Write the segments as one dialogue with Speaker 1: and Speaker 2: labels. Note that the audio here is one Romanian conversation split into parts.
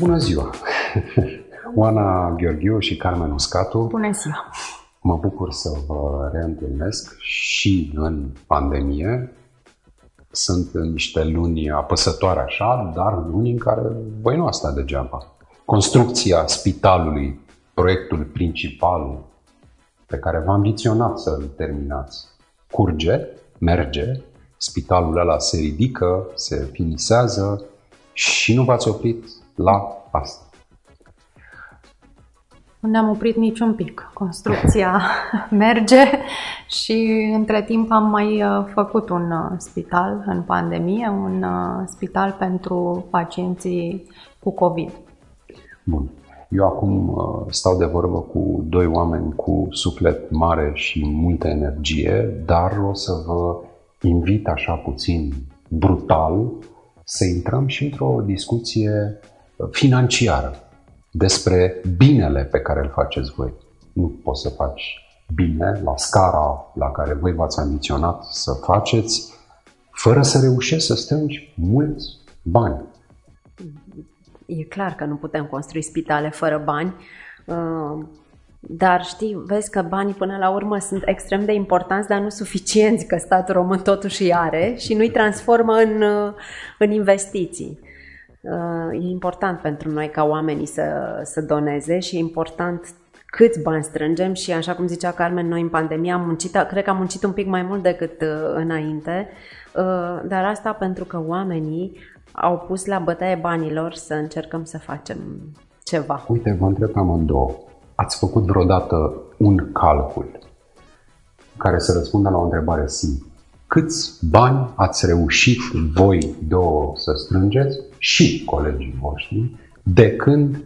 Speaker 1: Bună ziua! Oana Gheorghiu și Carmen Uscatu.
Speaker 2: Bună ziua!
Speaker 1: Mă bucur să vă reîntâlnesc și în pandemie. Sunt niște luni apăsătoare așa, dar luni în care voi nu asta degeaba. Construcția spitalului, proiectul principal pe care vă ambiționat să-l terminați, curge, merge, spitalul ăla se ridică, se finisează și nu v-ați oprit la asta.
Speaker 2: Nu ne-am oprit niciun pic. Construcția merge și între timp am mai uh, făcut un uh, spital în pandemie, un uh, spital pentru pacienții cu COVID.
Speaker 1: Bun. Eu acum stau de vorbă cu doi oameni cu suflet mare și multă energie, dar o să vă invit așa puțin brutal să intrăm și într-o discuție financiară despre binele pe care îl faceți voi. Nu poți să faci bine la scara la care voi v-ați ambiționat să faceți, fără să reușești să strângi mulți bani.
Speaker 3: E clar că nu putem construi spitale fără bani, uh, dar știi, vezi că banii până la urmă sunt extrem de importanți, dar nu suficienți, că statul român totuși îi are și nu-i transformă în, uh, în investiții. Uh, e important pentru noi ca oamenii să, să doneze și e important câți bani strângem și așa cum zicea Carmen, noi în pandemie am muncit, cred că am muncit un pic mai mult decât uh, înainte, uh, dar asta pentru că oamenii au pus la bătaie banilor să încercăm să facem ceva.
Speaker 1: Uite, vă întreb amândouă. Ați făcut vreodată un calcul care să răspundă la o întrebare simplă? câți bani ați reușit voi două să strângeți și colegii voștri de când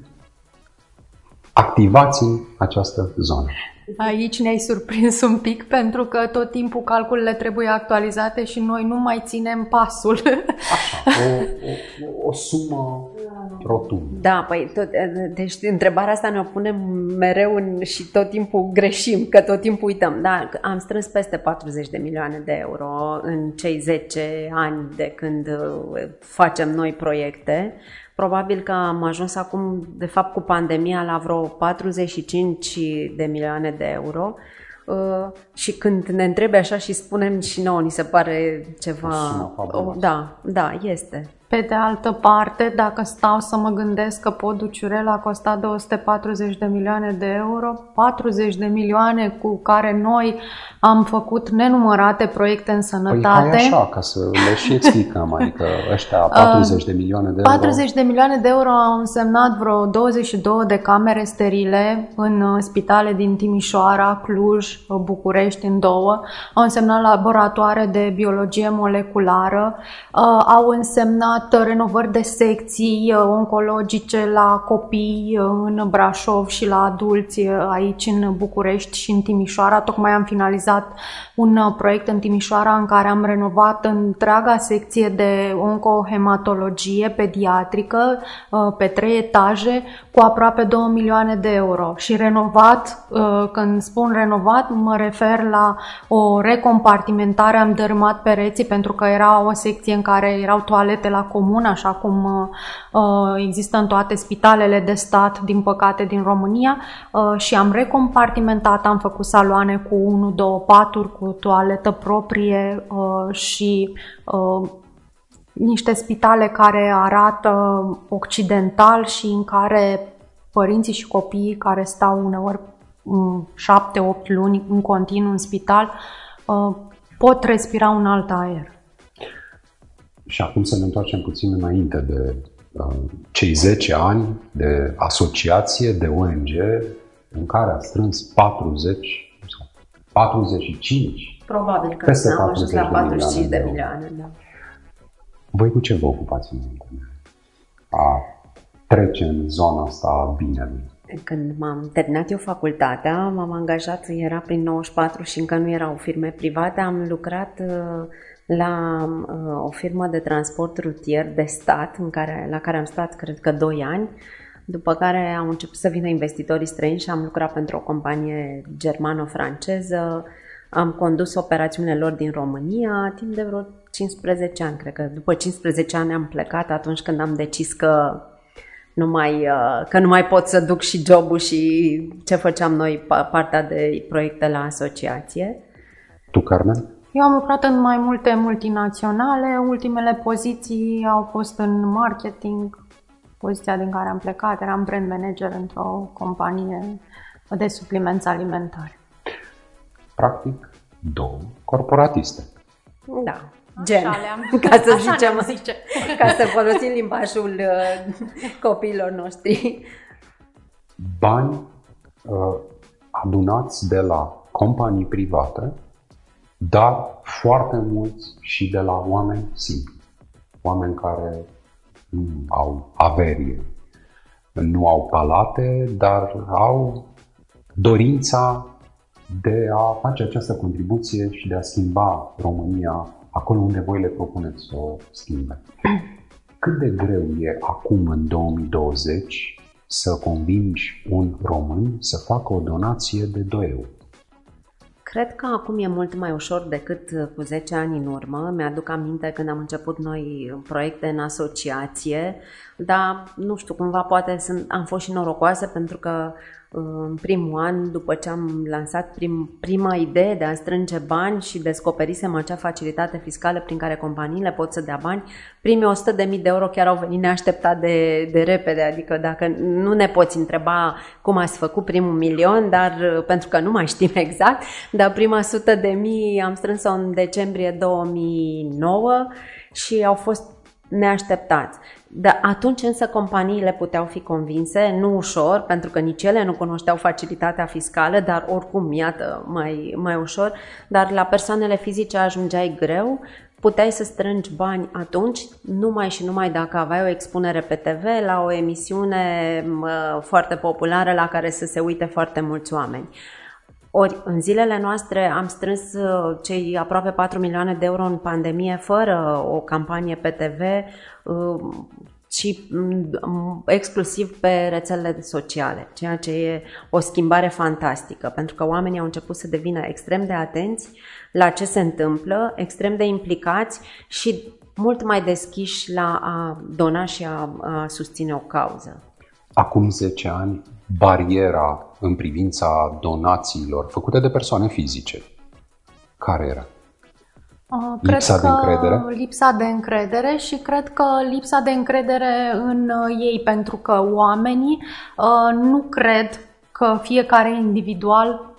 Speaker 1: activați în această zonă.
Speaker 2: Aici ne-ai surprins un pic pentru că tot timpul calculele trebuie actualizate și noi nu mai ținem pasul.
Speaker 1: Așa, o, o, o sumă rotundă.
Speaker 3: Da, păi tot, deci întrebarea asta ne-o punem mereu în, și tot timpul greșim, că tot timpul uităm. Da, am strâns peste 40 de milioane de euro în cei 10 ani de când uh, facem noi proiecte. Probabil că am ajuns acum, de fapt, cu pandemia la vreo 45 de milioane de euro. Uh, și când ne întrebe așa și spunem și nouă, ni se pare ceva...
Speaker 1: O,
Speaker 3: da, da, este.
Speaker 2: Pe de altă parte, dacă stau să mă gândesc că podul Ciurel a costat 240 de milioane de euro, 40 de milioane cu care noi am făcut nenumărate proiecte în sănătate. Păi
Speaker 1: hai așa, ca să le și explicăm, adică ăștia 40 de milioane de euro.
Speaker 2: 40 de milioane de euro au însemnat vreo 22 de camere sterile în uh, spitale din Timișoara, Cluj, uh, București, în două. Au însemnat laboratoare de biologie moleculară, uh, au însemnat urmat renovări de secții uh, oncologice la copii uh, în Brașov și la adulți uh, aici în București și în Timișoara. Tocmai am finalizat un proiect în Timișoara în care am renovat întreaga secție de oncohematologie pediatrică pe trei etaje cu aproape 2 milioane de euro. Și renovat, când spun renovat, mă refer la o recompartimentare, am dărâmat pereții pentru că era o secție în care erau toalete la comun, așa cum uh, uh, există în toate spitalele de stat, din păcate, din România uh, și am recompartimentat, am făcut saloane cu 1-2 paturi, cu toaletă proprie și niște spitale care arată occidental și în care părinții și copiii care stau uneori 7-8 luni în continuu în spital pot respira un alt aer.
Speaker 1: Și acum să ne întoarcem puțin înainte de uh, cei 10 ani de asociație, de ONG, în care a strâns 40, 45,
Speaker 3: Probabil că peste am ajuns la 45 de milioane. Da.
Speaker 1: Voi cu ce vă ocupați în A trece în zona asta a binelui?
Speaker 3: Când m-am terminat eu facultatea, m-am angajat, era prin 94 și încă nu erau firme private, am lucrat uh, la uh, o firmă de transport rutier de stat, în care, la care am stat, cred că, 2 ani, după care au început să vină investitorii străini și am lucrat pentru o companie germano-franceză, am condus operațiunile lor din România timp de vreo 15 ani, cred că după 15 ani am plecat atunci când am decis că nu mai, uh, că nu mai pot să duc și jobul și ce făceam noi, partea de proiecte la asociație.
Speaker 1: Tu, Carmen?
Speaker 2: Eu am lucrat în mai multe multinaționale, ultimele poziții au fost în marketing, poziția din care am plecat, eram brand manager într-o companie de suplimenți alimentare.
Speaker 1: Practic, două corporatiste.
Speaker 3: Da, gen, ca să zicem, zice. ca să folosim limbajul uh, copiilor noștri.
Speaker 1: Bani uh, adunați de la companii private, dar foarte mulți și de la oameni simpli. Oameni care nu au averie, nu au palate, dar au dorința de a face această contribuție și de a schimba România acolo unde voi le propuneți să o schimbe. Cât de greu e acum, în 2020, să convingi un român să facă o donație de 2 euro?
Speaker 3: Cred că acum e mult mai ușor decât cu 10 ani în urmă. Mi-aduc aminte când am început noi proiecte în asociație, dar nu știu, cumva poate sunt, am fost și norocoasă pentru că în primul an, după ce am lansat prim, prima idee de a strânge bani și descoperisem acea facilitate fiscală prin care companiile pot să dea bani, primii 100.000 de euro chiar au venit neașteptat de, de repede, adică dacă nu ne poți întreba cum ați făcut primul milion, dar pentru că nu mai știm exact, dar prima 100 de mii am strâns-o în decembrie 2009 și au fost neașteptați. De atunci însă companiile puteau fi convinse, nu ușor, pentru că nici ele nu cunoșteau facilitatea fiscală, dar oricum, iată, mai, mai ușor, dar la persoanele fizice ajungeai greu, puteai să strângi bani atunci, numai și numai dacă aveai o expunere pe TV la o emisiune foarte populară la care să se uite foarte mulți oameni. Ori în zilele noastre am strâns uh, cei aproape 4 milioane de euro în pandemie fără o campanie pe TV și uh, mm, exclusiv pe rețelele sociale, ceea ce e o schimbare fantastică, pentru că oamenii au început să devină extrem de atenți la ce se întâmplă, extrem de implicați și mult mai deschiși la a dona și a, a susține o cauză.
Speaker 1: Acum 10 ani, bariera în privința donațiilor făcute de persoane fizice, care era?
Speaker 2: Uh, lipsa de încredere? Lipsa de încredere și cred că lipsa de încredere în uh, ei, pentru că oamenii uh, nu cred că fiecare individual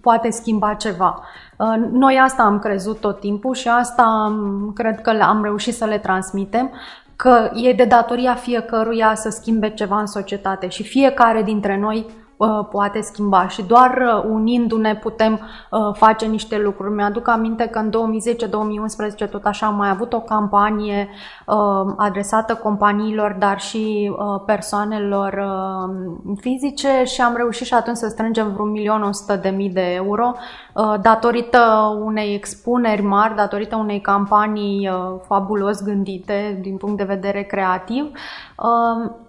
Speaker 2: poate schimba ceva. Uh, noi asta am crezut tot timpul și asta um, cred că am reușit să le transmitem, că e de datoria fiecăruia să schimbe ceva în societate și fiecare dintre noi Uh, poate schimba și doar uh, unindu-ne putem uh, face niște lucruri. Mi-aduc aminte că în 2010-2011 tot așa am mai avut o campanie adresată companiilor, dar și persoanelor fizice și am reușit și atunci să strângem vreun milion 100 de mii de euro datorită unei expuneri mari, datorită unei campanii fabulos gândite din punct de vedere creativ.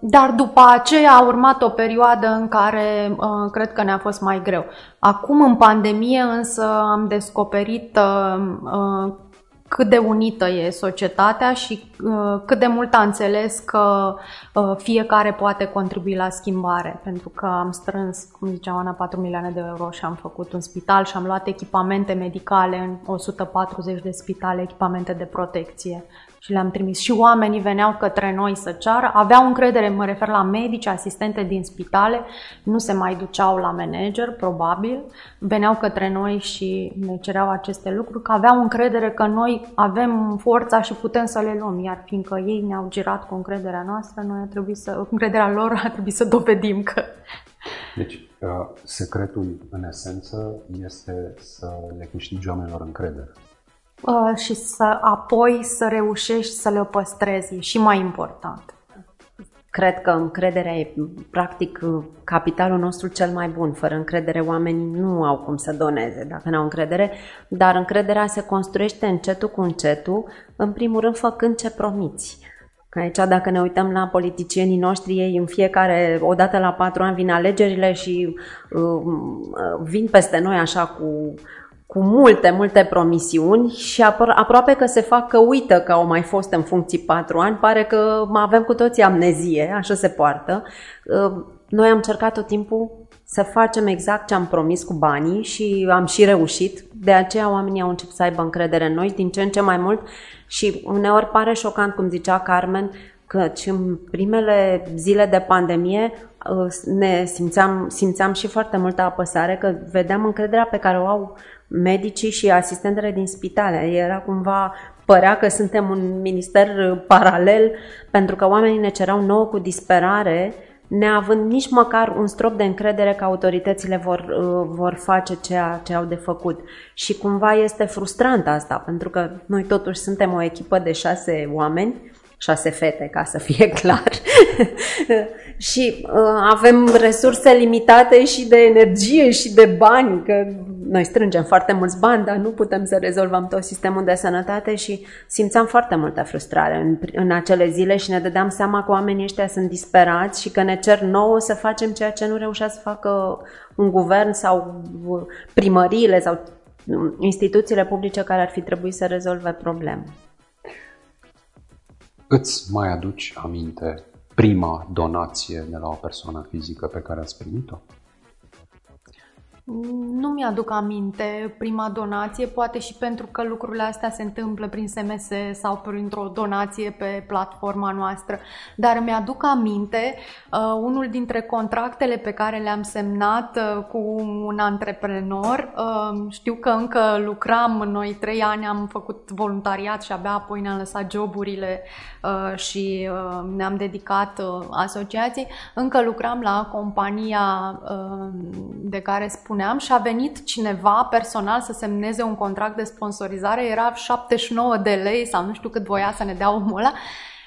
Speaker 2: Dar după aceea a urmat o perioadă în care uh, cred că ne-a fost mai greu. Acum, în pandemie, însă, am descoperit uh, uh, cât de unită e societatea și uh, cât de mult a înțeles că uh, fiecare poate contribui la schimbare. Pentru că am strâns, cum ziceam Ana, 4 milioane de euro și am făcut un spital și am luat echipamente medicale în 140 de spitale, echipamente de protecție și le-am trimis. Și oamenii veneau către noi să ceară, aveau încredere, mă refer la medici, asistente din spitale, nu se mai duceau la manager, probabil, veneau către noi și ne cereau aceste lucruri, că aveau încredere că noi avem forța și putem să le luăm, iar fiindcă ei ne-au girat cu încrederea noastră, noi a trebuit să, cu încrederea lor a trebuit să dovedim că...
Speaker 1: Deci, uh, secretul, în esență, este să le câștigi oamenilor încredere.
Speaker 2: Uh, și să apoi să reușești să le păstrezi, e și mai important.
Speaker 3: Cred că încrederea e practic capitalul nostru cel mai bun. Fără încredere oamenii nu au cum să doneze dacă nu au încredere, dar încrederea se construiește încetul cu încetul, în primul rând făcând ce promiți. Aici, dacă ne uităm la politicienii noștri, ei în fiecare, odată la patru ani vin alegerile și uh, vin peste noi așa cu cu multe, multe promisiuni și aproape că se fac că uită că au mai fost în funcții patru ani, pare că avem cu toții amnezie, așa se poartă. Uh, noi am încercat tot timpul să facem exact ce am promis cu banii și am și reușit. De aceea oamenii au început să aibă încredere în noi din ce în ce mai mult și uneori pare șocant, cum zicea Carmen, că în primele zile de pandemie uh, ne simțeam, simțeam și foarte multă apăsare, că vedeam încrederea pe care o au medicii și asistentele din spitale. Era cumva, părea că suntem un minister paralel, pentru că oamenii ne cereau nouă cu disperare, neavând nici măcar un strop de încredere că autoritățile vor, uh, vor face ceea ce au de făcut. Și cumva este frustrant asta, pentru că noi totuși suntem o echipă de șase oameni șase fete, ca să fie clar. și uh, avem resurse limitate și de energie și de bani, că noi strângem foarte mulți bani, dar nu putem să rezolvăm tot sistemul de sănătate și simțeam foarte multă frustrare în, în acele zile și ne dădeam seama că oamenii ăștia sunt disperați și că ne cer nouă să facem ceea ce nu reușea să facă un guvern sau primăriile sau instituțiile publice care ar fi trebuit să rezolve probleme.
Speaker 1: Îți mai aduci aminte prima donație de la o persoană fizică pe care ați primit-o?
Speaker 2: Nu mi-aduc aminte prima donație, poate și pentru că lucrurile astea se întâmplă prin SMS sau printr-o donație pe platforma noastră, dar mi-aduc aminte uh, unul dintre contractele pe care le-am semnat uh, cu un antreprenor. Uh, știu că încă lucram, noi trei ani am făcut voluntariat și abia apoi ne-am lăsat joburile uh, și uh, ne-am dedicat uh, asociației. Încă lucram la compania uh, de care spun spuneam, și a venit cineva personal să semneze un contract de sponsorizare, era 79 de lei sau nu știu cât voia să ne dea omul ăla,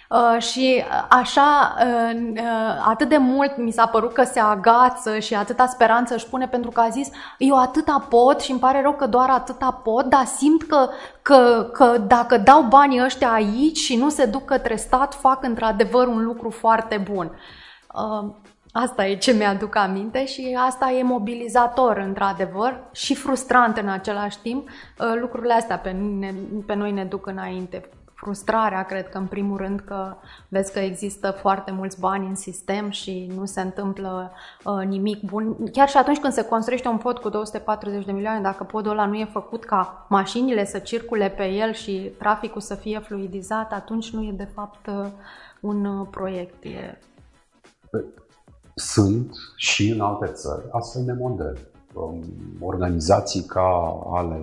Speaker 2: Uh, și așa, uh, uh, atât de mult mi s-a părut că se agață și atâta speranță își pune pentru că a zis eu atâta pot și îmi pare rău că doar atâta pot, dar simt că, că, că dacă dau banii ăștia aici și nu se duc către stat, fac într-adevăr un lucru foarte bun. Uh, Asta e ce mi-aduc aminte și asta e mobilizator, într-adevăr, și frustrant în același timp. Uh, lucrurile astea pe, ne, pe noi ne duc înainte. Frustrarea, cred că, în primul rând, că vezi că există foarte mulți bani în sistem și nu se întâmplă uh, nimic bun. Chiar și atunci când se construiește un pod cu 240 de milioane, dacă podul ăla nu e făcut ca mașinile să circule pe el și traficul să fie fluidizat, atunci nu e, de fapt, uh, un uh, proiect. E
Speaker 1: sunt și în alte țări astfel de modele. Um, organizații ca, ale,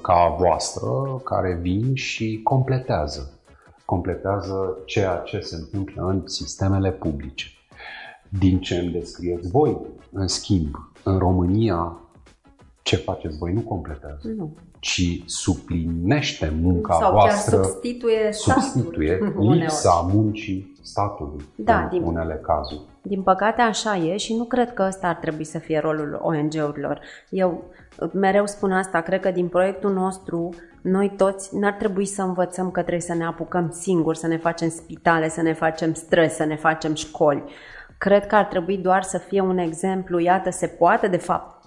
Speaker 1: ca a voastră care vin și completează. Completează ceea ce se întâmplă în sistemele publice. Din ce îmi descrieți voi, în schimb, în România, ce faceți voi nu completează, nu. ci suplinește munca
Speaker 3: Sau
Speaker 1: voastră,
Speaker 3: chiar substituie,
Speaker 1: substituie lipsa muncii statului
Speaker 3: da,
Speaker 1: în
Speaker 3: din,
Speaker 1: unele cazuri.
Speaker 3: Din păcate așa e și nu cred că ăsta ar trebui să fie rolul ONG-urilor. Eu mereu spun asta, cred că din proiectul nostru noi toți n-ar trebui să învățăm că trebuie să ne apucăm singuri, să ne facem spitale, să ne facem străzi, să ne facem școli. Cred că ar trebui doar să fie un exemplu, iată, se poate, de fapt,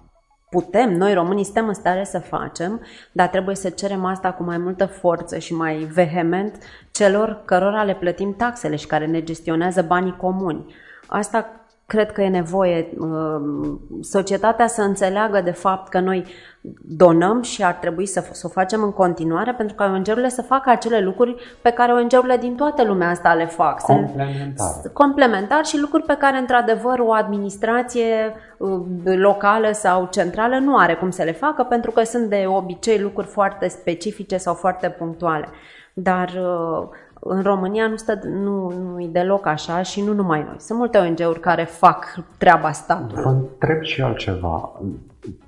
Speaker 3: putem, noi românii suntem în stare să facem, dar trebuie să cerem asta cu mai multă forță și mai vehement celor cărora le plătim taxele și care ne gestionează banii comuni. Asta cred că e nevoie uh, societatea să înțeleagă de fapt că noi donăm și ar trebui să, să o facem în continuare pentru ca ONG-urile să facă acele lucruri pe care ONG-urile din toată lumea asta le fac.
Speaker 1: Complementar.
Speaker 3: Complementar și lucruri pe care într-adevăr o administrație uh, locală sau centrală nu are cum să le facă pentru că sunt de obicei lucruri foarte specifice sau foarte punctuale. Dar uh, în România nu, stă, nu, nu e deloc așa și nu numai noi. Sunt multe ONG-uri care fac treaba statului.
Speaker 1: Vă întreb și altceva.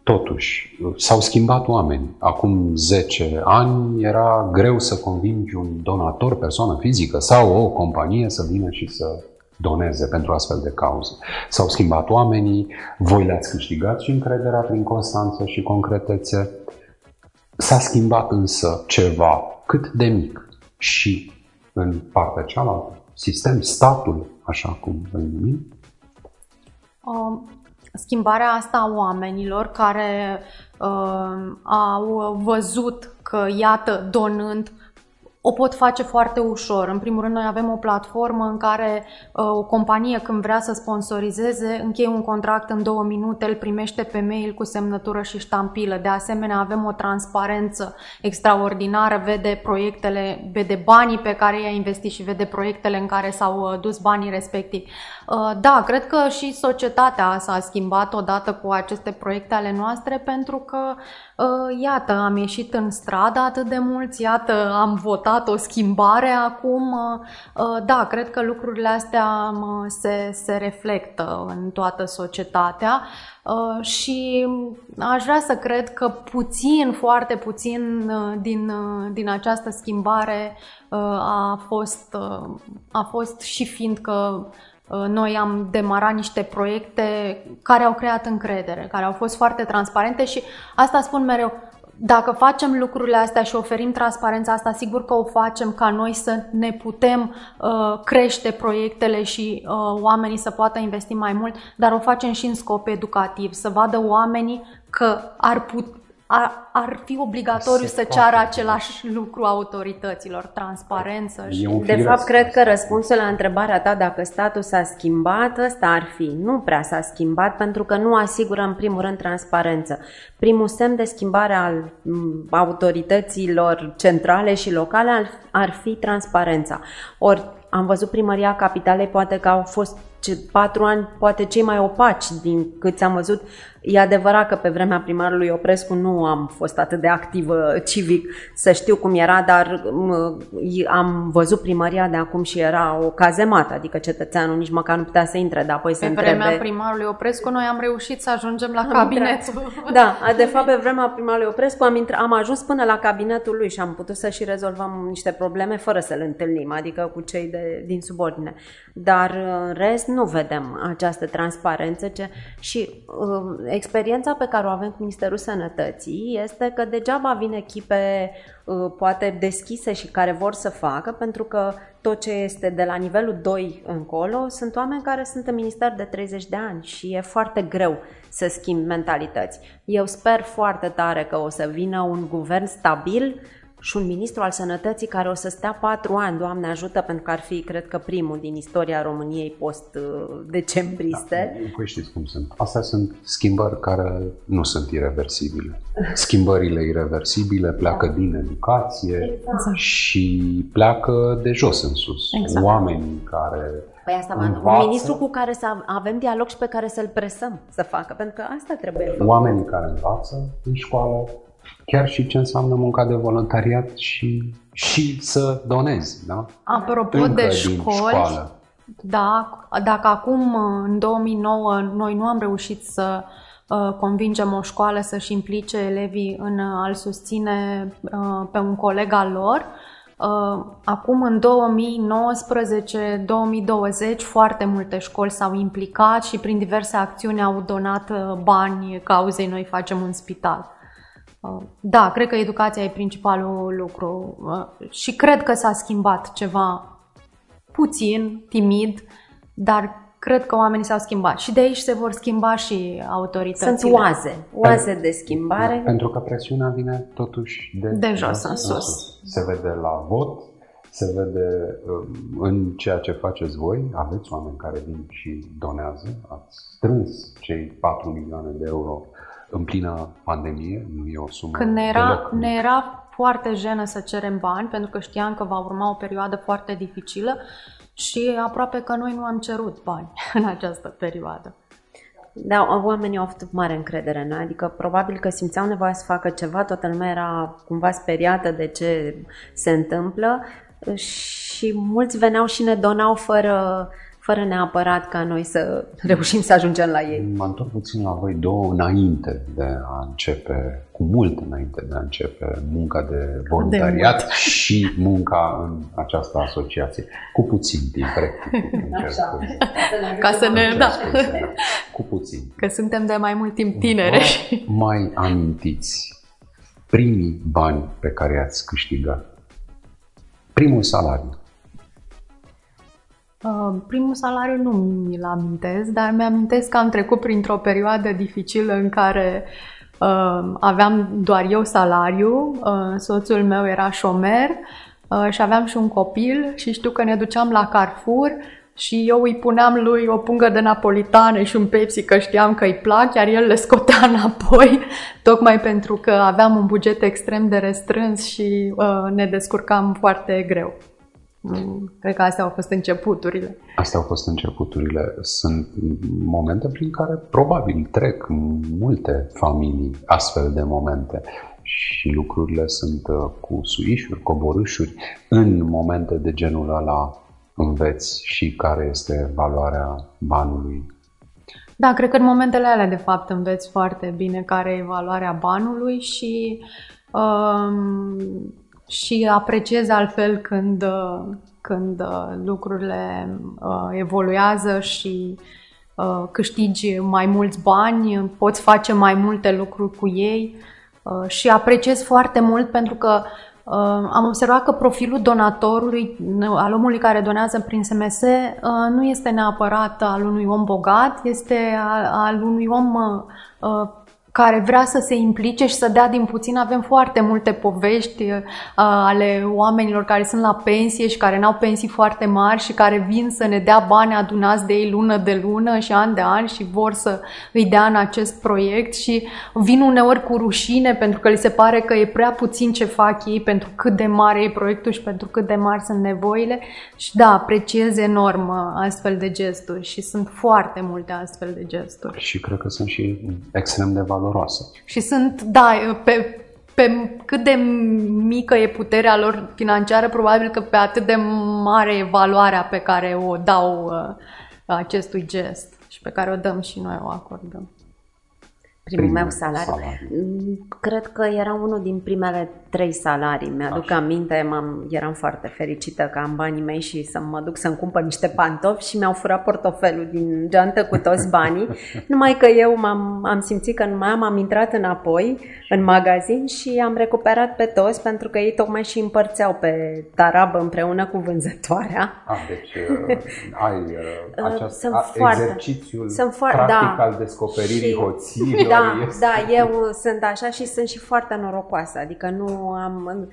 Speaker 1: Totuși, s-au schimbat oameni. Acum 10 ani era greu să convingi un donator, persoană fizică sau o companie să vină și să doneze pentru astfel de cauze. S-au schimbat oamenii, voi le-ați câștigat și încrederea prin constanță și concretețe. S-a schimbat însă ceva cât de mic și în partea cealaltă, sistem, statul, așa cum îl numim?
Speaker 2: Um, schimbarea asta a oamenilor care uh, au văzut că, iată, donând, o pot face foarte ușor. În primul rând, noi avem o platformă în care uh, o companie, când vrea să sponsorizeze, încheie un contract în două minute, îl primește pe mail cu semnătură și ștampilă. De asemenea, avem o transparență extraordinară, vede proiectele, vede banii pe care i-a investit și vede proiectele în care s-au uh, dus banii respectivi. Uh, da, cred că și societatea s-a schimbat odată cu aceste proiecte ale noastre pentru că, uh, iată, am ieșit în stradă atât de mulți, iată, am votat o schimbare acum. Uh, da, cred că lucrurile astea se, se reflectă în toată societatea și aș vrea să cred că puțin, foarte puțin din, din această schimbare a fost, a fost și fiindcă Uh, noi am demarat niște proiecte care au creat încredere, care au fost foarte transparente și asta spun mereu. Dacă facem lucrurile astea și oferim transparența asta, sigur că o facem ca noi să ne putem uh, crește proiectele și uh, oamenii să poată investi mai mult, dar o facem și în scop educativ, să vadă oamenii că ar, put, ar, ar fi obligatoriu Se să ceară același lucru autorităților, transparență. Și...
Speaker 3: De fapt, cred că răspunsul la întrebarea ta dacă statul s-a schimbat, ăsta ar fi. Nu prea s-a schimbat pentru că nu asigură în primul rând transparență. Primul semn de schimbare al autorităților centrale și locale ar, ar fi transparența. Ori am văzut primăria capitalei, poate că au fost ce, patru ani, poate cei mai opaci din câți am văzut E adevărat că pe vremea primarului Oprescu nu am fost atât de activă civic să știu cum era, dar am văzut primăria de acum și era o cazemată, adică cetățeanul nici măcar nu putea să intre, dar apoi
Speaker 2: pe
Speaker 3: să întrebe...
Speaker 2: Pe vremea primarului Oprescu noi am reușit să ajungem la am cabinet. Intrat.
Speaker 3: Da, de fapt pe vremea primarului Oprescu am, intra, am ajuns până la cabinetul lui și am putut să și rezolvăm niște probleme fără să le întâlnim, adică cu cei de, din subordine. Dar în rest nu vedem această transparență ce, și uh, experiența pe care o avem cu Ministerul Sănătății este că degeaba vin echipe uh, poate deschise și care vor să facă, pentru că tot ce este de la nivelul 2 încolo sunt oameni care sunt în minister de 30 de ani și e foarte greu să schimb mentalități. Eu sper foarte tare că o să vină un guvern stabil și un ministru al sănătății care o să stea patru ani, Doamne ajută, pentru că ar fi, cred că, primul din istoria României post-decembriste.
Speaker 1: Da, păi știți cum sunt. Astea sunt schimbări care nu sunt irreversibile. Schimbările irreversibile pleacă da. din educație exact. și pleacă de jos în sus. Exact. Oamenii care
Speaker 3: Păi asta, învață, un ministru cu care să avem dialog și pe care să-l presăm să facă, pentru că asta trebuie făcut.
Speaker 1: Oamenii care învață în școală, chiar și ce înseamnă munca de voluntariat și, și să donezi, da?
Speaker 2: Apropo Încă de școli, școală. da, dacă acum în 2009 noi nu am reușit să uh, convingem o școală să-și implice elevii în a-l susține uh, pe un coleg al lor, Uh, acum, în 2019-2020, foarte multe școli s-au implicat și prin diverse acțiuni au donat uh, bani cauzei Noi facem un spital. Uh, da, cred că educația e principalul lucru uh, și cred că s-a schimbat ceva puțin, timid, dar cred că oamenii s-au schimbat și de aici se vor schimba și autoritățile.
Speaker 3: Sunt oaze, oaze de schimbare.
Speaker 1: Pentru că presiunea vine totuși de,
Speaker 2: de jos în sus. sus.
Speaker 1: Se vede la vot, se vede um, în ceea ce faceți voi, aveți oameni care vin și donează, ați strâns cei 4 milioane de euro în plină pandemie, nu e o sumă
Speaker 2: Când ne era, ne era foarte jenă să cerem bani, pentru că știam că va urma o perioadă foarte dificilă și aproape că noi nu am cerut bani în această perioadă.
Speaker 3: Da, oamenii au avut mare încredere în noi, adică probabil că simțeau nevoia să facă ceva, toată lumea era cumva speriată de ce se întâmplă și mulți veneau și ne donau fără, fără neapărat ca noi să reușim să ajungem la ei.
Speaker 1: Mă întorc puțin la voi două înainte de a începe, cu mult înainte de a începe munca de voluntariat de și munca în această asociație. Cu puțin timp,
Speaker 2: Așa. Ca să ne... Da.
Speaker 1: Cu puțin.
Speaker 2: Că suntem de mai mult timp tinere.
Speaker 1: mai amintiți primii bani pe care i-ați câștigat? Primul salariu
Speaker 2: Uh, primul salariu nu mi-l amintesc, dar mi-amintesc că am trecut printr-o perioadă dificilă în care uh, aveam doar eu salariu, uh, soțul meu era șomer uh, și aveam și un copil și știu că ne duceam la Carrefour și eu îi puneam lui o pungă de napolitane și un Pepsi că știam că îi plac, iar el le scotea înapoi, tocmai pentru că aveam un buget extrem de restrâns și uh, ne descurcam foarte greu. Mm, cred că astea au fost începuturile.
Speaker 1: Astea au fost începuturile. Sunt momente prin care probabil trec multe familii astfel de momente și lucrurile sunt uh, cu suișuri, coborâșuri. În momente de genul ăla înveți și care este valoarea banului.
Speaker 2: Da, cred că în momentele alea, de fapt, înveți foarte bine care e valoarea banului și um, și apreciez altfel când, când lucrurile uh, evoluează și uh, câștigi mai mulți bani, poți face mai multe lucruri cu ei uh, și apreciez foarte mult pentru că am observat că profilul donatorului, al omului care donează prin SMS, nu este neapărat al unui om bogat, este al unui om care vrea să se implice și să dea din puțin. Avem foarte multe povești uh, ale oamenilor care sunt la pensie și care n-au pensii foarte mari și care vin să ne dea bani adunați de ei lună de lună și an de an și vor să îi dea în acest proiect și vin uneori cu rușine pentru că li se pare că e prea puțin ce fac ei pentru cât de mare e proiectul și pentru cât de mari sunt nevoile și da, apreciez enorm uh, astfel de gesturi și sunt foarte multe astfel de gesturi.
Speaker 1: Și cred că sunt și extrem de valoroase valoroasă.
Speaker 2: Și sunt, da, pe, pe cât de mică e puterea lor financiară, probabil că pe atât de mare e valoarea pe care o dau uh, acestui gest și pe care o dăm și noi o acordăm
Speaker 3: primul meu salariu. salariu. Mm, cred că era unul din primele trei salarii. Mi-aduc Așa. aminte, m-am, eram foarte fericită că am banii mei și să mă duc să-mi cumpăr niște pantofi și mi-au furat portofelul din geantă cu toți banii. numai că eu m-am, am simțit că nu mai am, am intrat înapoi în magazin și am recuperat pe toți pentru că ei tocmai și împărțeau pe tarabă împreună cu vânzătoarea.
Speaker 1: Ah, deci uh, ai uh, aceast, sunt a, foarte, exercițiul sunt foarte, practic da, al descoperirii și, hoțiilor.
Speaker 3: Da, da, este... da, eu sunt așa și sunt și foarte norocoasă, adică nu am,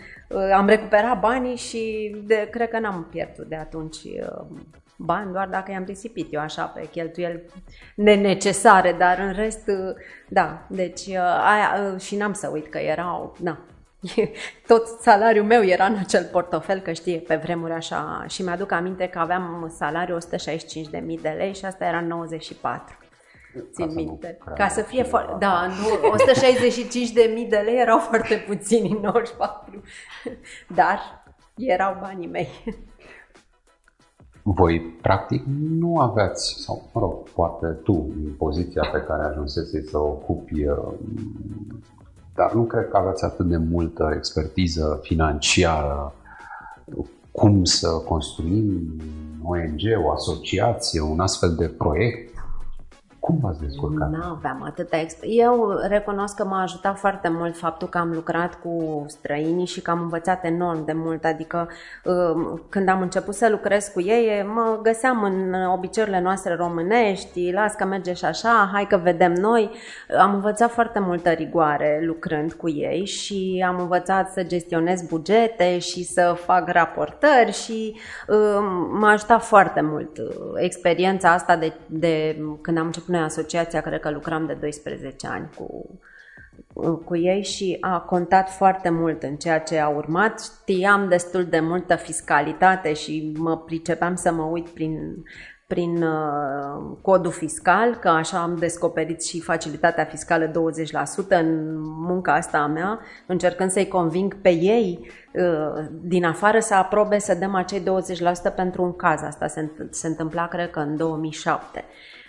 Speaker 3: am recuperat banii și de, cred că n-am pierdut de atunci uh, bani, doar dacă i-am risipit eu așa pe cheltuieli nenecesare, dar în rest, uh, da, deci uh, aia, și n-am să uit că erau, da, tot salariul meu era în acel portofel, că știe, pe vremuri așa, și mi-aduc aminte că aveam salariu 165.000 de lei și asta era 94 țin minte. Ca să fie foarte... Da, nu, 165 de mii de lei erau foarte puțini în 94. Dar erau banii mei.
Speaker 1: Voi, practic, nu aveați, sau, mă rog, poate tu, în poziția pe care ajunsese să o ocupi, uh, dar nu cred că aveți atât de multă expertiză financiară cum să construim ONG, o asociație, un astfel de proiect cum v-ați descurcat?
Speaker 3: Nu aveam atâta experiență. Eu recunosc că m-a ajutat foarte mult faptul că am lucrat cu străinii și că am învățat enorm de mult. Adică um, când am început să lucrez cu ei, mă găseam în obiceiurile noastre românești, las că merge și așa, hai că vedem noi. Am învățat foarte multă rigoare lucrând cu ei și am învățat să gestionez bugete și să fac raportări și um, m-a ajutat foarte mult uh, experiența asta de, de când am început noi asociația, cred că lucram de 12 ani cu, cu ei și a contat foarte mult în ceea ce a urmat. Știam destul de multă fiscalitate și mă pricepeam să mă uit prin, prin uh, codul fiscal, că așa am descoperit și facilitatea fiscală 20% în munca asta a mea, încercând să-i conving pe ei uh, din afară să aprobe să dăm acei 20% pentru un caz. Asta se, se întâmpla, cred că, în 2007.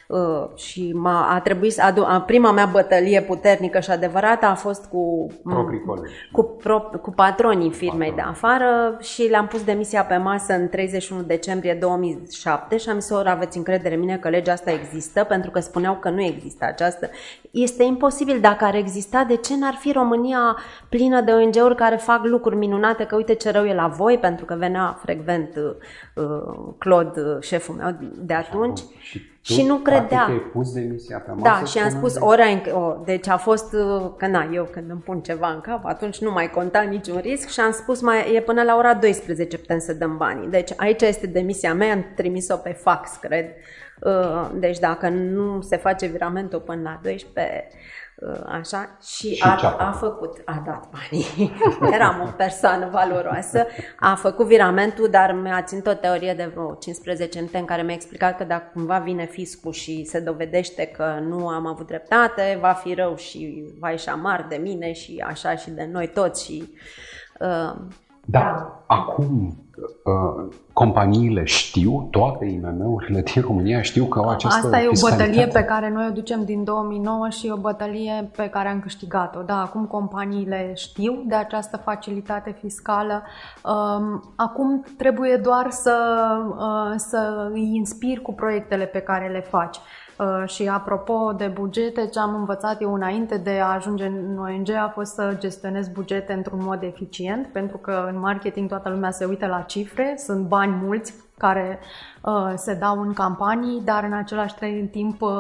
Speaker 3: Uh, și m-a, a trebuit să adu- a, prima mea bătălie puternică și adevărată a fost cu,
Speaker 1: Proprii colegi.
Speaker 3: cu, pro, cu patronii firmei Patron. de afară și le-am pus demisia pe masă în 31 decembrie 2007 și am zis, ori aveți încredere în mine că legea asta există, pentru că spuneau că nu există această. Este imposibil dacă ar exista, de ce n-ar fi România plină de ONG-uri care fac lucruri minunate, că uite ce rău e la voi, pentru că venea frecvent uh, Claude, șeful meu de atunci.
Speaker 1: Și
Speaker 3: Tu, și nu credea.
Speaker 1: ai pus demisia pe masă
Speaker 3: Da, și am spus, ori o, deci a fost, uh, că na, eu când îmi pun ceva în cap, atunci nu mai conta niciun risc și am spus, mai e până la ora 12 putem să dăm banii. Deci aici este demisia mea, am trimis-o pe fax, cred. Uh, deci dacă nu se face viramentul până la 12, Uh, așa, și, și a, a făcut, a dat banii. Eram o persoană valoroasă, a făcut viramentul, dar mi-a ținut o teorie de vreo 15 minute în care mi-a explicat că dacă cumva vine fiscul și se dovedește că nu am avut dreptate, va fi rău și va ieși amar de mine și așa și de noi toți și
Speaker 1: uh, da, acum uh, companiile știu, toate IMM-urile din România știu că au această
Speaker 2: Asta e o bătălie pe care noi o ducem din 2009 și o bătălie pe care am câștigat-o. Da, acum companiile știu de această facilitate fiscală. Um, acum trebuie doar să, uh, să îi inspiri cu proiectele pe care le faci. Uh, și apropo de bugete, ce am învățat eu înainte de a ajunge în ONG a fost să gestionez bugete într-un mod eficient, pentru că în marketing toată lumea se uită la cifre, sunt bani mulți care uh, se dau în campanii, dar în același timp uh,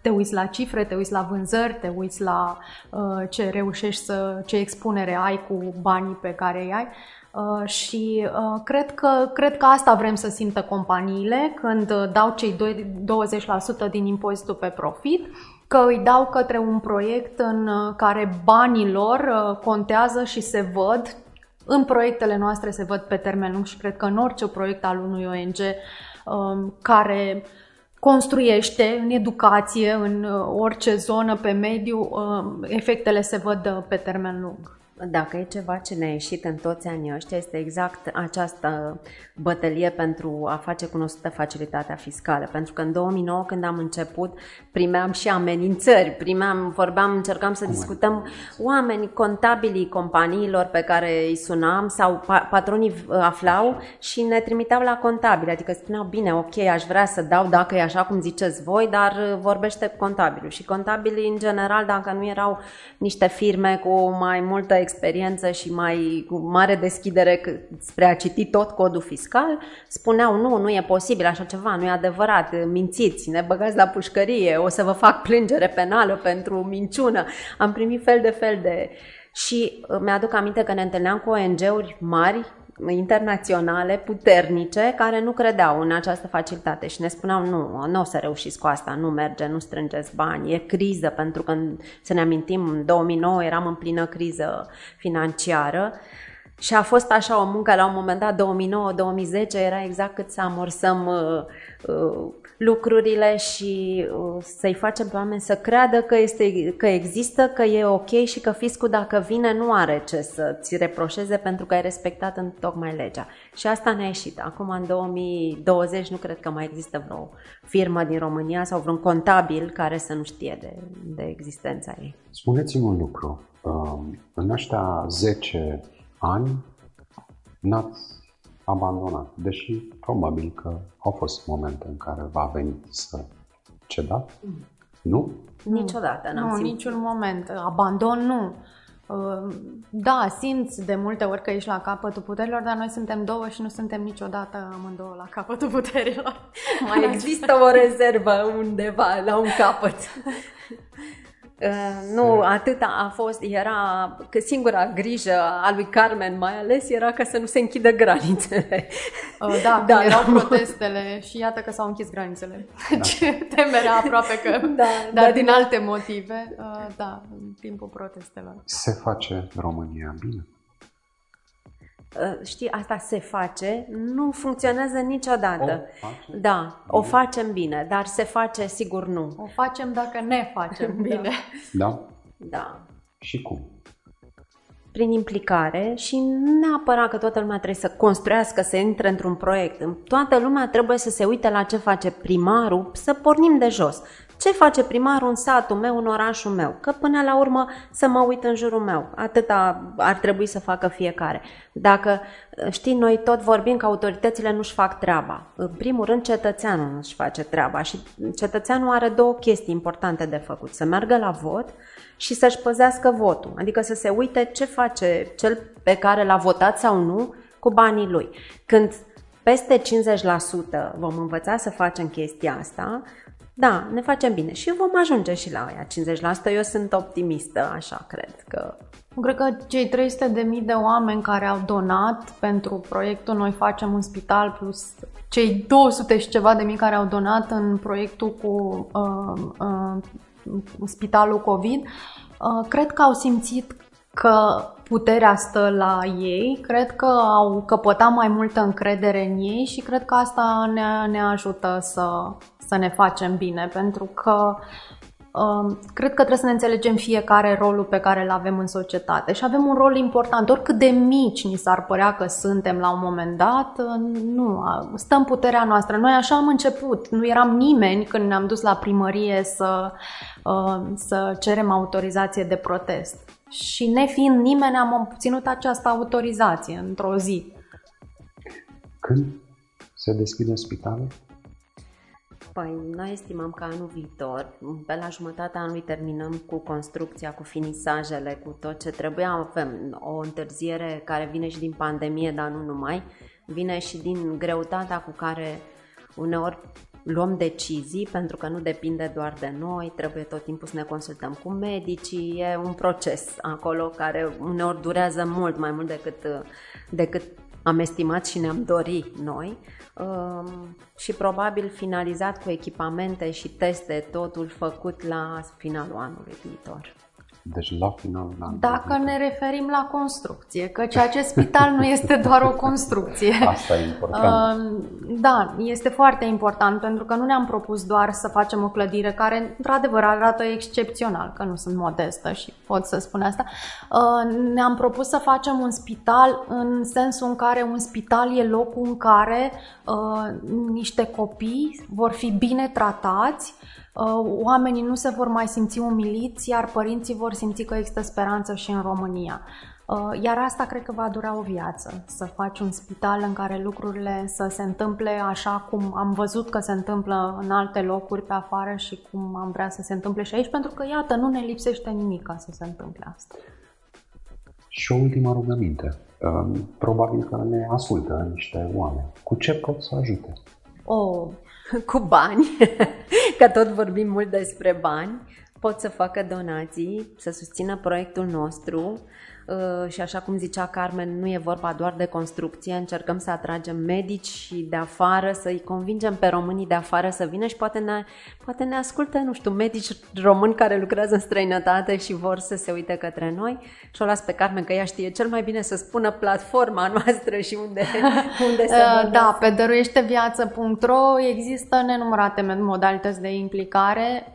Speaker 2: te uiți la cifre, te uiți la vânzări, te uiți la uh, ce reușești să, ce expunere ai cu banii pe care îi ai. Uh, și uh, cred, că, cred că asta vrem să simtă companiile când uh, dau cei 20% din impozitul pe profit, că îi dau către un proiect în care banii lor contează și se văd. În proiectele noastre se văd pe termen lung și cred că în orice proiect al unui ONG um, care construiește în educație, în orice zonă pe mediu, um, efectele se văd pe termen lung.
Speaker 3: Dacă e ceva ce ne-a ieșit în toți anii ăștia, este exact această bătălie pentru a face cunoscută facilitatea fiscală. Pentru că în 2009, când am început, primeam și amenințări, primeam, vorbeam, încercam să discutăm oameni contabilii companiilor pe care îi sunam sau patronii aflau și ne trimiteau la contabil. Adică spuneau, bine, ok, aș vrea să dau dacă e așa cum ziceți voi, dar vorbește cu contabilul. Și contabilii, în general, dacă nu erau niște firme cu mai multă experiență și mai cu mare deschidere spre a citi tot codul fiscal, spuneau nu, nu e posibil așa ceva, nu e adevărat, mințiți, ne băgați la pușcărie, o să vă fac plângere penală pentru minciună. Am primit fel de fel de... Și uh, mi-aduc aminte că ne întâlneam cu ONG-uri mari internaționale puternice care nu credeau în această facilitate și ne spuneau nu, nu o să reușiți cu asta, nu merge, nu strângeți bani, e criză, pentru că să ne amintim, în 2009 eram în plină criză financiară și a fost așa o muncă la un moment dat, 2009-2010, era exact cât să amorsăm uh, uh, lucrurile și uh, să-i facem pe oameni să creadă că, este, că există, că e ok și că fiscul dacă vine nu are ce să ți reproșeze pentru că ai respectat în tocmai legea. Și asta ne-a ieșit. Acum în 2020 nu cred că mai există vreo firmă din România sau vreun contabil care să nu știe de, de existența ei.
Speaker 1: Spuneți-mi un lucru. Um, în ăștia 10 ani n-ați abandonat, deși probabil că au fost momente în care va veni să cedați. Mm. Nu?
Speaker 3: Niciodată
Speaker 2: n-am Nu, simțit. niciun moment. Abandon nu. Uh, da, simți de multe ori că ești la capătul puterilor, dar noi suntem două și nu suntem niciodată amândouă la capătul puterilor.
Speaker 3: Mai există o rezervă undeva la un capăt. Uh, nu, atâta a fost, era că singura grijă a lui Carmen mai ales era ca să nu se închidă granițele.
Speaker 2: Uh, da, da, erau protestele și iată că s-au închis granițele. Da. Ce temerea aproape că, da, dar da, din alte motive, uh, da, în timpul protestelor.
Speaker 1: Se face România bine?
Speaker 3: Uh, știi, asta se face, nu funcționează niciodată. O facem? Da, o facem bine, dar se face sigur nu.
Speaker 2: O facem dacă ne facem da. bine.
Speaker 1: Da?
Speaker 3: Da.
Speaker 1: Și cum?
Speaker 3: prin implicare și nu neapărat că toată lumea trebuie să construiască, să intre într-un proiect. Toată lumea trebuie să se uite la ce face primarul, să pornim de jos. Ce face primarul în satul meu, în orașul meu? Că până la urmă să mă uit în jurul meu. Atâta ar trebui să facă fiecare. Dacă, știi, noi tot vorbim că autoritățile nu-și fac treaba. În primul rând, cetățeanul nu-și face treaba și cetățeanul are două chestii importante de făcut. Să meargă la vot și să-și păzească votul. Adică să se uite ce face cel pe care l-a votat sau nu cu banii lui. Când peste 50% vom învăța să facem chestia asta, da, ne facem bine și vom ajunge și la aia 50%. Eu sunt optimistă, așa cred că...
Speaker 2: Cred că cei 300 de mii de oameni care au donat pentru proiectul Noi facem un spital plus cei 200 și ceva de mii care au donat în proiectul cu uh, uh, spitalul COVID, uh, cred că au simțit că puterea stă la ei, cred că au căpătat mai multă încredere în ei și cred că asta ne, ne ajută să, să ne facem bine, pentru că uh, cred că trebuie să ne înțelegem fiecare rolul pe care îl avem în societate și avem un rol important, oricât de mici ni s-ar părea că suntem la un moment dat, uh, nu, stă în puterea noastră. Noi așa am început, nu eram nimeni când ne-am dus la primărie să, uh, să cerem autorizație de protest. Și nefiind nimeni, am obținut această autorizație într-o zi.
Speaker 1: Când se deschide spitalul?
Speaker 3: Păi, noi estimăm că anul viitor, pe la jumătatea anului terminăm cu construcția, cu finisajele, cu tot ce trebuie. Avem o întârziere care vine și din pandemie, dar nu numai. Vine și din greutatea cu care uneori luăm decizii, pentru că nu depinde doar de noi, trebuie tot timpul să ne consultăm cu medicii, e un proces acolo care uneori durează mult mai mult decât, decât am estimat și ne-am dorit noi um, și probabil finalizat cu echipamente și teste, totul făcut la finalul anului viitor.
Speaker 1: Deci la final la
Speaker 2: Dacă ne referim la construcție, că ceea ce spital nu este doar o construcție.
Speaker 1: Asta e important.
Speaker 2: Uh, da, este foarte important pentru că nu ne-am propus doar să facem o clădire care într-adevăr arată excepțional, că nu sunt modestă și pot să spun asta. Uh, ne-am propus să facem un spital în sensul în care un spital e locul în care uh, niște copii vor fi bine tratați, Uh, oamenii nu se vor mai simți umiliți, iar părinții vor simți că există speranță și în România. Uh, iar asta cred că va dura o viață, să faci un spital în care lucrurile să se întâmple așa cum am văzut că se întâmplă în alte locuri pe afară și cum am vrea să se întâmple și aici, pentru că, iată, nu ne lipsește nimic ca să se întâmple asta.
Speaker 1: Și o ultimă rugăminte. Uh, probabil că ne ascultă niște oameni. Cu ce pot să ajute?
Speaker 3: Oh, cu bani, că tot vorbim mult despre bani, pot să facă donații, să susțină proiectul nostru. Uh, și așa cum zicea Carmen, nu e vorba doar de construcție, încercăm să atragem medici de afară, să-i convingem pe românii de afară să vină și poate ne, poate ne ascultă, nu știu, medici români care lucrează în străinătate și vor să se uite către noi și o las pe Carmen că ea știe cel mai bine să spună platforma noastră și unde, unde să
Speaker 2: uh, Da, pe dăruieșteviață.ro există nenumărate modalități de implicare.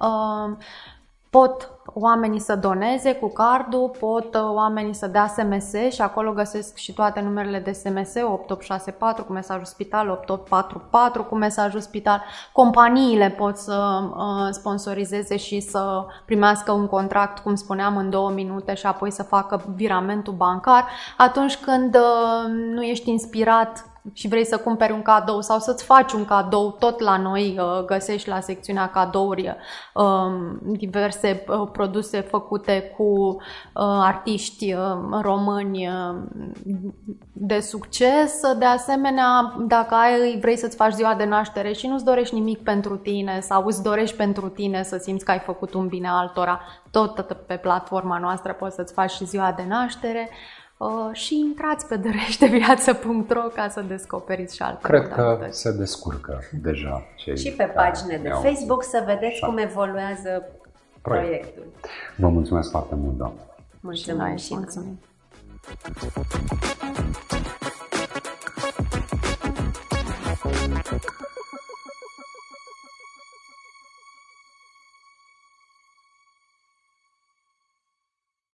Speaker 2: Uh, pot oamenii să doneze cu cardul, pot uh, oamenii să dea SMS și acolo găsesc și toate numerele de SMS 8864 cu mesajul spital, 8844 cu mesajul spital. Companiile pot să uh, sponsorizeze și să primească un contract, cum spuneam, în două minute și apoi să facă viramentul bancar. Atunci când uh, nu ești inspirat și vrei să cumperi un cadou sau să-ți faci un cadou, tot la noi uh, găsești la secțiunea cadouri um, diverse uh, produse făcute cu uh, artiști români de succes. De asemenea, dacă ai, vrei să-ți faci ziua de naștere și nu-ți dorești nimic pentru tine sau îți dorești pentru tine să simți că ai făcut un bine altora, tot pe platforma noastră poți să-ți faci și ziua de naștere. Uh, și intrați pe dăreșteviață.ro ca să descoperiți și alte
Speaker 1: Cred modalități. că se descurcă deja
Speaker 3: cei Și pe pagine de Facebook să vedeți cum evoluează proiectul.
Speaker 1: Vă mulțumesc foarte mult, doamnă.
Speaker 3: Mulțumesc și mulțumim. mulțumim.